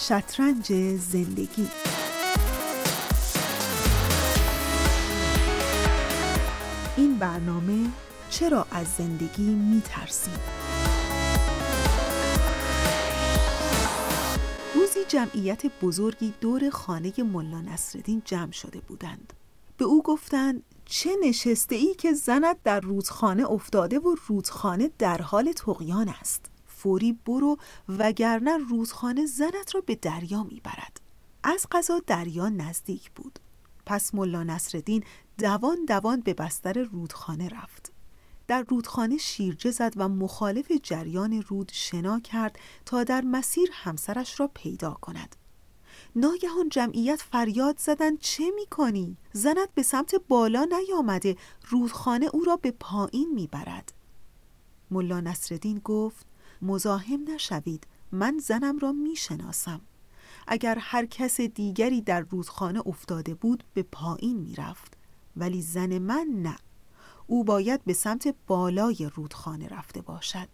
شطرنج زندگی. این برنامه چرا از زندگی میترسیم روزی جمعیت بزرگی دور خانه ملا نصرالدین جمع شده بودند. به او گفتند چه نشسته ای که زنت در رودخانه افتاده و رودخانه در حال تقیان است. فوری برو وگرنه رودخانه زنت را به دریا می‌برد. از قضا دریا نزدیک بود. پس ملا نصرالدین دوان دوان به بستر رودخانه رفت. در رودخانه شیرجه زد و مخالف جریان رود شنا کرد تا در مسیر همسرش را پیدا کند. ناگهان جمعیت فریاد زدند چه می‌کنی؟ زنت به سمت بالا نیامده رودخانه او را به پایین می‌برد. ملا نصرالدین گفت مزاحم نشوید. من زنم را می‌شناسم. اگر هر کس دیگری در رودخانه افتاده بود به پایین می‌رفت. ولی زن من نه. او باید به سمت بالای رودخانه رفته باشد.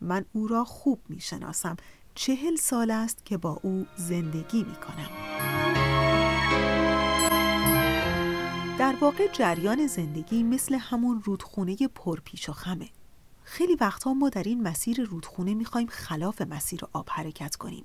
من او را خوب می‌شناسم. چهل سال است که با او زندگی می کنم در واقع جریان زندگی مثل همون رودخونه پرپیش و خمه. خیلی وقتها ما در این مسیر رودخونه می‌خوایم خلاف مسیر آب حرکت کنیم.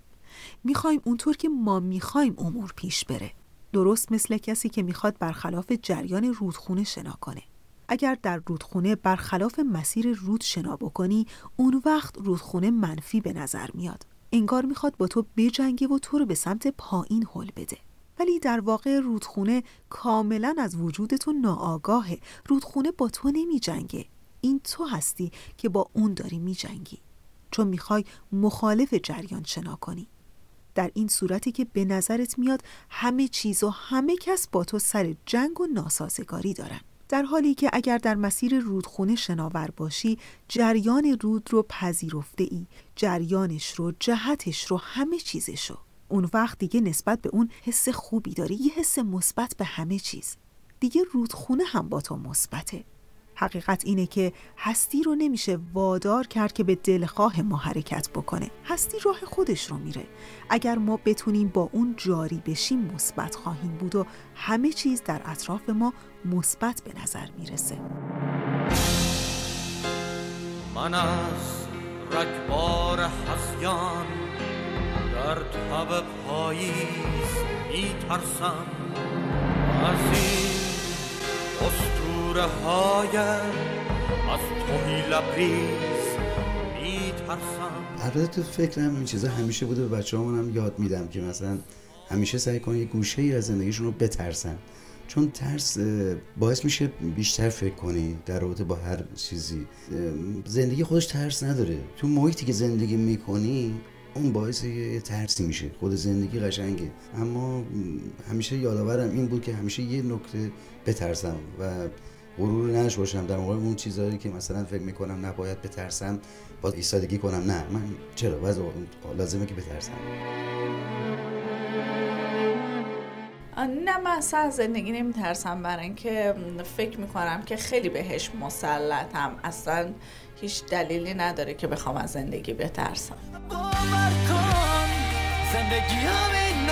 می‌خوایم اونطور که ما می‌خوایم امور پیش بره. درست مثل کسی که می‌خواد برخلاف جریان رودخونه شنا کنه. اگر در رودخونه برخلاف مسیر رود شنا بکنی اون وقت رودخونه منفی به نظر میاد. انگار می‌خواد با تو بجنگه و تو رو به سمت پایین هل بده. ولی در واقع رودخونه کاملا از وجود تو ناآگاهه. رودخونه با تو نمی جنگه این تو هستی که با اون داری می جنگی چون می‌خوای مخالف جریان شنا کنی. در این صورتی که به نظرت میاد همه چیز و همه کس با تو سر جنگ و ناسازگاری دارن. در حالی که اگر در مسیر رودخونه شناور باشی جریان رود رو پذیرفته ای جریانش رو جهتش رو همه چیزش رو اون وقت دیگه نسبت به اون حس خوبی داری یه حس مثبت به همه چیز. دیگه رودخونه هم با تو مثبته. حقیقت اینه که هستی رو نمیشه وادار کرد که به دلخواه ما حرکت بکنه. هستی راه خودش رو میره. اگر ما بتونیم با اون جاری بشیم مثبت خواهیم بود و همه چیز در اطراف ما مثبت به نظر می‌رسه. من از رگبار هسیان در تب پاییز میترسم. از این اسطوره های از توهی لبریز میترسم. البته تو فکرم این چیزا همیشه بوده به بچه هم یاد میدم که مثلا همیشه سعی کنن یه گوشه ای از زندگیشون رو بترسن. چون ترس باعث میشه بیشتر فکر کنی در رابطه با هر چیزی. زندگی خودش ترس نداره. تو محیطی که زندگی می‌کنی اون باعث یه ترسی میشه. خود زندگی قشنگه. اما همیشه یادآورم این بود که همیشه یه نکته بترسم و غرور نش باشم. در مقابل اون چیزهایی که مثلا فکر می‌کنم نباید بترسم با ایستادگی کنم. نه من چرا؟ وضع لازمه که بترسم. نه من اصلا از زندگی نمیترسم برای اینکه فکر می‌کنم که خیلی بهش مسلطم. اصلا هیچ دلیلی نداره که بخوام از زندگی بترسم. باور کن زندگی همین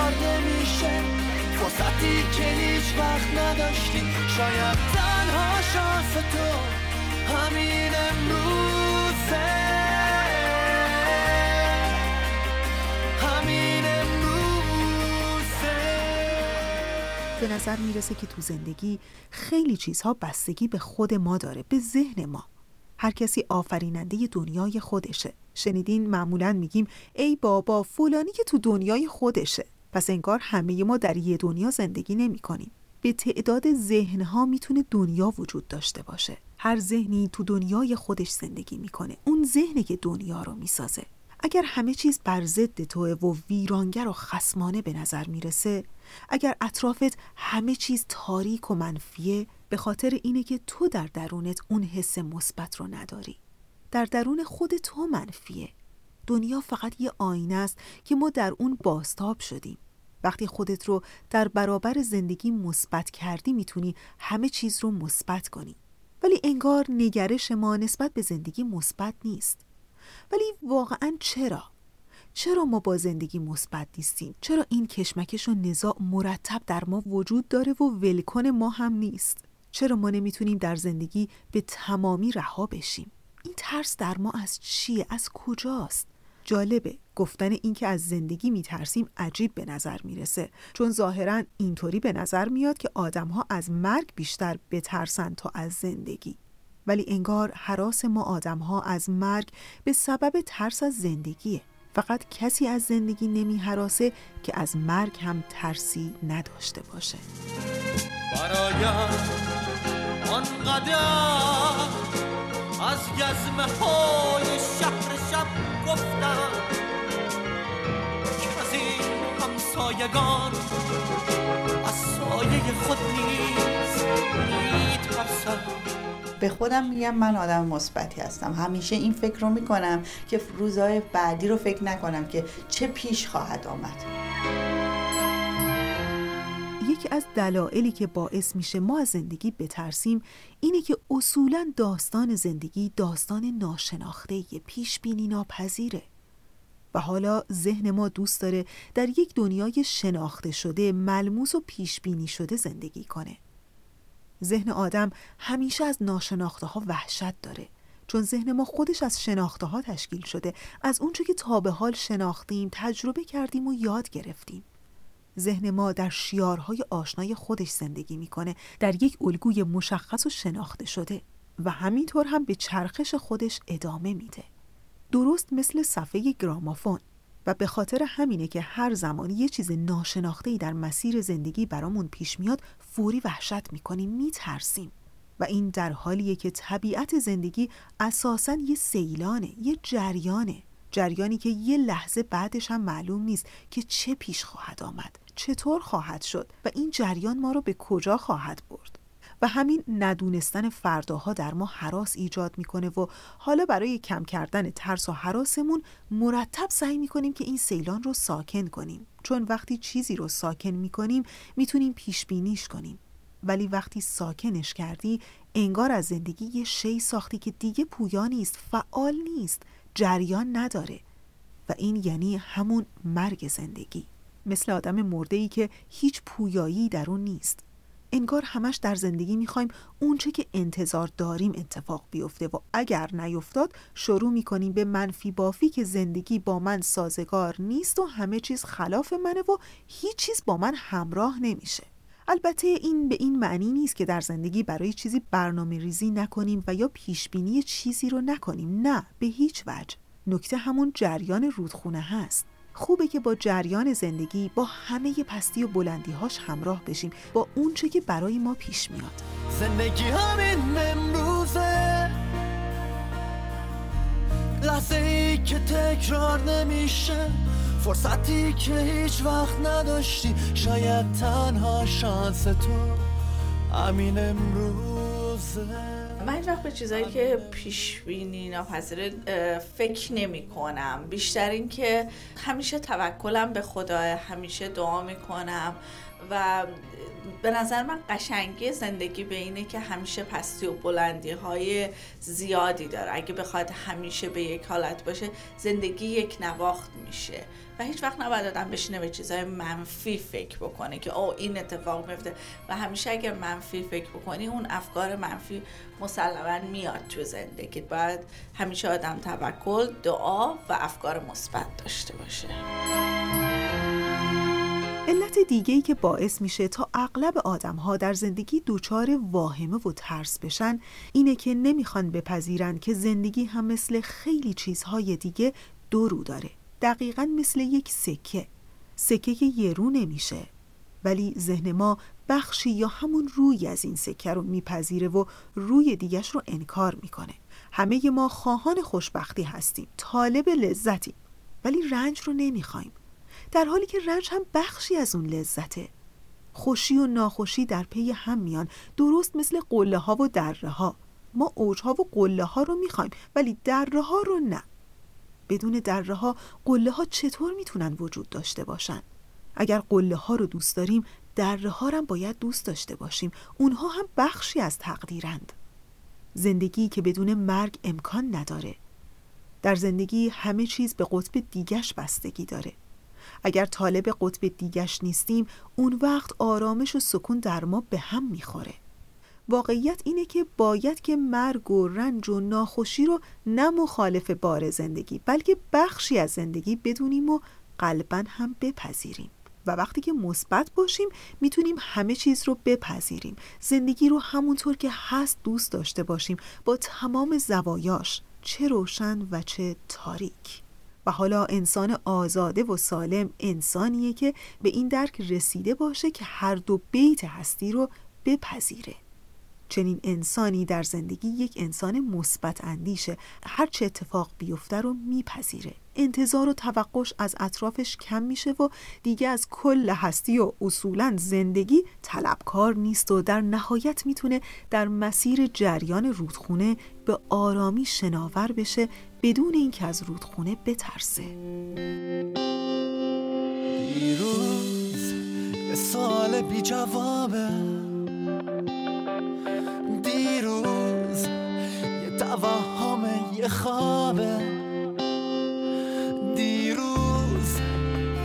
تکرار نمیشه فرصتی که هیچ وقت نداشتی. شاید تنها شانس تو همین امروزه. به نظر می‌رسه که تو زندگی خیلی چیزها بستگی به خود ما داره به ذهن ما. هر کسی آفریننده دنیای خودشه. شنیدین معمولا میگیم ای بابا فلانی که تو دنیای خودشه. پس انگار همه ما در یه دنیا زندگی نمی کنیم. به تعداد ذهنها می‌تونه دنیا وجود داشته باشه. هر ذهنی تو دنیای خودش زندگی می‌کنه. اون ذهنی که دنیا رو می‌سازه. اگر همه چیز بر ضد توه و ویرانگر و خسمانه به نظر می‌رسه اگر اطرافت همه چیز تاریک و منفیه به خاطر اینه که تو در درونت اون حس مثبت رو نداری. در درون خود تو منفیه. دنیا فقط یه آینه است که ما در اون باستاب شدیم. وقتی خودت رو در برابر زندگی مثبت کردی می‌تونی همه چیز رو مثبت کنی. ولی انگار نگرش ما نسبت به زندگی مثبت نیست. ولی واقعا چرا؟ چرا ما با زندگی مثبت نیستیم؟ چرا این کشمکش و نزاع مرتب در ما وجود داره و ولکن ما هم نیست؟ چرا ما نمی‌تونیم در زندگی به تمامی رها بشیم؟ این ترس در ما از چیه؟ از کجاست؟ جالبه. گفتن اینکه از زندگی میترسیم عجیب به نظر می‌رسه. چون ظاهرا اینطوری به نظر میاد که آدمها از مرگ بیشتر بترسن تا از زندگی. ولی انگار حراس ما آدمها از مرگ به سبب ترس از زندگیه. فقط کسی از زندگی نمی حراسه که از مرگ هم ترسی نداشته باشه. آنقدر از گزمه های شهر شب گفتم که از این همسایگان از سایه خود نیز میترسم. به خودم میگم من آدم مثبتی هستم. همیشه این فکر رو می‌کنم که روزهای بعدی رو فکر نکنم که چه پیش خواهد آمد. یکی از دلایلی که باعث میشه ما از زندگی بترسیم اینه که اصولا داستان زندگی داستان ناشناخته پیش بینی ناپذیره. و حالا ذهن ما دوست داره در یک دنیای شناخته شده ملموس و پیش بینی شده زندگی کنه. ذهن آدم همیشه از ناشناخته ها وحشت داره چون ذهن ما خودش از شناخته ها تشکیل شده از اونچه که تا به حال شناختیم تجربه کردیم و یاد گرفتیم. ذهن ما در شیارهای آشنای خودش زندگی می‌کنه در یک الگوی مشخص و شناخته شده و همینطور هم به چرخش خودش ادامه میده. درست مثل صفحه گرامافون و به خاطر همینه که هر زمانی یه چیز ناشناخته در مسیر زندگی برامون پیش میاد فوری وحشت می‌کنیم میترسیم. و این در حالیه که طبیعت زندگی اساسا یه سیلانه یه جریانه. جریانی که یه لحظه بعدش هم معلوم نیست که چه پیش خواهد آمد چطور خواهد شد و این جریان ما رو به کجا خواهد برد. و همین ندونستن فرداها در ما حراس ایجاد می‌کنه و حالا برای کم کردن ترس و حراسمون مرتب سعی می‌کنیم که این سیلان رو ساکن کنیم. چون وقتی چیزی رو ساکن می‌کنیم می‌تونیم پیش بینیش کنیم. ولی وقتی ساکنش کردی انگار از زندگی یه شی ساختی که دیگه پویا نیست فعال نیست. جریان نداره. و این یعنی همون مرگ زندگی. مثل آدم مرده ای که هیچ پویایی در اون نیست. انگار همش در زندگی می‌خوایم اونچه که انتظار داریم اتفاق بیفته و اگر نیفتاد شروع می‌کنیم به منفی بافی که زندگی با من سازگار نیست و همه چیز خلاف منه و هیچ چیز با من همراه نمیشه. البته این به این معنی نیست که در زندگی برای چیزی برنامه ریزی نکنیم و یا پیش بینی چیزی رو نکنیم. نه به هیچ وجه. نکته همون جریان رودخونه هست. خوبه که با جریان زندگی با همه پستی و بلندیهاش همراه بشیم. با اونچه که برای ما پیش میاد. زندگی همین امروزه. لحظه ای که تکرار نمیشه. فرصتی که هیچ وقت نداشتی. شاید تنها شانس تو همین امروزه من این وقت به چیزایی که پیش بینی ناپذیر فکر نمی کنم. بیشتر اینکه همیشه توکلم به خدا همیشه دعا می کنم. و به نظر من قشنگی زندگی به اینه که همیشه پستی و بلندی های زیادی داره. اگه بخواد همیشه به یک حالت باشه زندگی یک نواخت میشه. و هیچ وقت نباید آدم بشینه به چیزهای منفی فکر بکنه که او این اتفاق میفته. و همیشه اگر منفی فکر بکنی اون افکار منفی مسلما میاد تو زندگی باید همیشه آدم توکل دعا و افکار مثبت داشته باشه. علت دیگه ای که باعث میشه تا اغلب آدم ها در زندگی دچار واهمه و ترس بشن اینه که نمی‌خوان بپذیرن که زندگی هم مثل خیلی چیزهای دیگه دو رو داره. دقیقا مثل یک سکه. سکه که یه رو نمیشه. ولی ذهن ما بخشی یا همون روی از این سکه رو میپذیره و روی دیگش رو انکار می‌کنه. همه ما خواهان خوشبختی هستیم طالب لذتی ولی رنج رو نمی‌خوایم. در حالی که رنج هم بخشی از اون لذته. خوشی و ناخوشی در پی هم میان. درست مثل قله ها و دره ها ما اوج ها و قله ها رو می‌خوایم ولی دره ها رو نه. بدون دره ها قله ها چطور می‌تونن وجود داشته باشن؟ اگر قله ها رو دوست داریم دره ها هم باید دوست داشته باشیم. اونها هم بخشی از تقدیرند. زندگی که بدون مرگ امکان نداره. در زندگی همه چیز به قطب دیگش بستگی داره. اگر طالب قطب دیگش نیستیم اون وقت آرامش و سکون در ما به هم می‌خوره. واقعیت اینه که باید که مرگ و رنج و ناخوشی رو نه مخالف بار زندگی بلکه بخشی از زندگی بدونیم و قلبا هم بپذیریم. و وقتی که مثبت باشیم می‌تونیم همه چیز رو بپذیریم. زندگی رو همونطور که هست دوست داشته باشیم با تمام زوایاش چه روشن و چه تاریک. حالا انسان آزاده و سالم انسانیه که به این درک رسیده باشه که هر دو بیت هستی رو بپذیره. چنین انسانی در زندگی یک انسان مثبت اندیشه. هر چه اتفاق بیفته رو میپذیره. انتظار و توقعش از اطرافش کم میشه و دیگه از کل هستی و اصولا زندگی طلبکار نیست و در نهایت می‌تونه در مسیر جریان رودخونه به آرامی شناور بشه بدون اینکه از رودخونه بترسه. دیروز سال بی جوابه دیروز یه توهم یه خوابه دیروز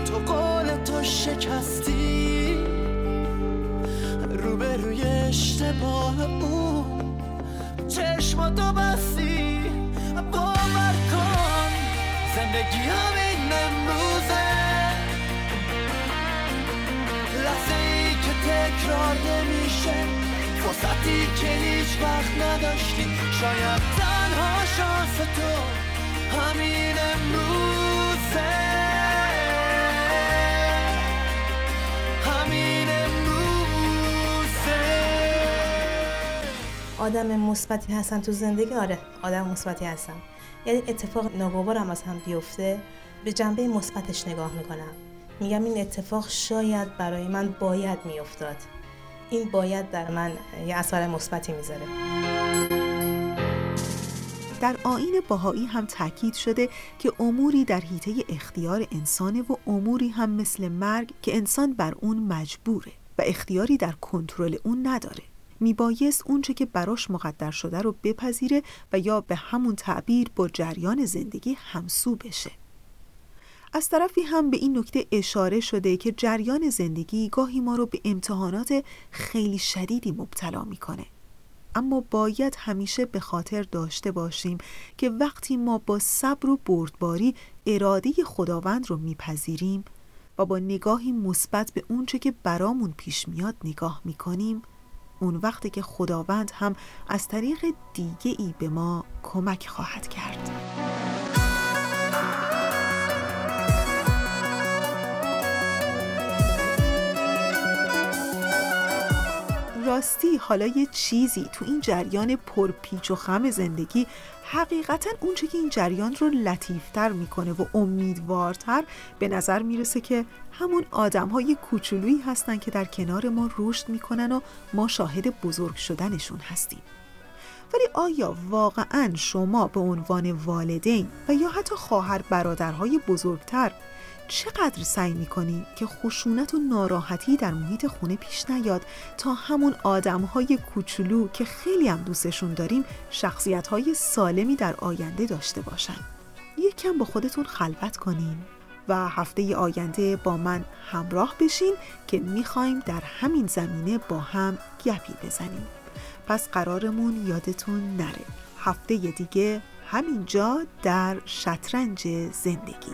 تو قول تو شکستی. روبروی اشتباه او. چشماتو بستی. زندگی همین امروزه. لحظه ای که تکرار نمیشه. فرصتی که هیچ وقت نداشتی. شاید تنها شانس تو همین امروزه. همین امروزه. آدم مثبتی هستم تو زندگی؟ آره آدم مثبتی هستم یعنی اتفاق ناگوارم از هم بیفته به جنبه مثبتش نگاه می‌کنم. میگم این اتفاق شاید برای من باید میافتاد. این باید در من یه اثر مثبتی می‌ذاره. در آین باهایی هم تاکید شده که اموری در حیطه اختیار انسانه و اموری هم مثل مرگ که انسان بر اون مجبوره و اختیاری در کنترل اون نداره. میبایست اونچه که براش مقدر شده رو بپذیره و یا به همون تعبیر با جریان زندگی همسو بشه. از طرفی هم به این نکته اشاره شده که جریان زندگی گاهی ما رو به امتحانات خیلی شدیدی مبتلا می‌کنه. اما باید همیشه به خاطر داشته باشیم که وقتی ما با صبر و بردباری اراده خداوند رو میپذیریم و با نگاهی مثبت به اونچه که برامون پیش میاد نگاه می‌کنیم اون وقتی که خداوند هم از طریق دیگه ای به ما کمک خواهد کرد. راستی حالا یه چیزی تو این جریان پرپیچ و خم زندگی حقیقتا اونچه که این جریان رو لطیفتر می‌کنه و امیدوارتر به نظر می‌رسه که همون آدم های کوچولویی هستن که در کنار ما رشد می‌کنن و ما شاهد بزرگ شدنشون هستیم. ولی آیا واقعا شما به عنوان والدین و یا حتی خواهر برادرهای بزرگتر چقدر سعی می‌کنی که خشونت و ناراحتی در محیط خونه پیش نیاد تا همون آدم های کوچولو که خیلی هم دوستشون داریم شخصیت های سالمی در آینده داشته باشن؟ یک کم با خودتون خلوت کنین و هفته آینده با من همراه بشین که می‌خوایم در همین زمینه با هم گپی بزنیم. پس قرارمون یادتون نره. هفته دیگه همینجا در شطرنج زندگی.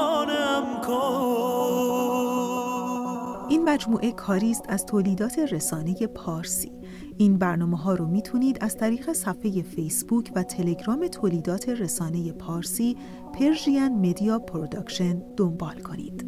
مجموعه کاری است از تولیدات رسانه پارسی. این برنامه ها رو می‌تونید از طریق صفحه فیسبوک و تلگرام تولیدات رسانه پارسی Persian Media Production دنبال کنید.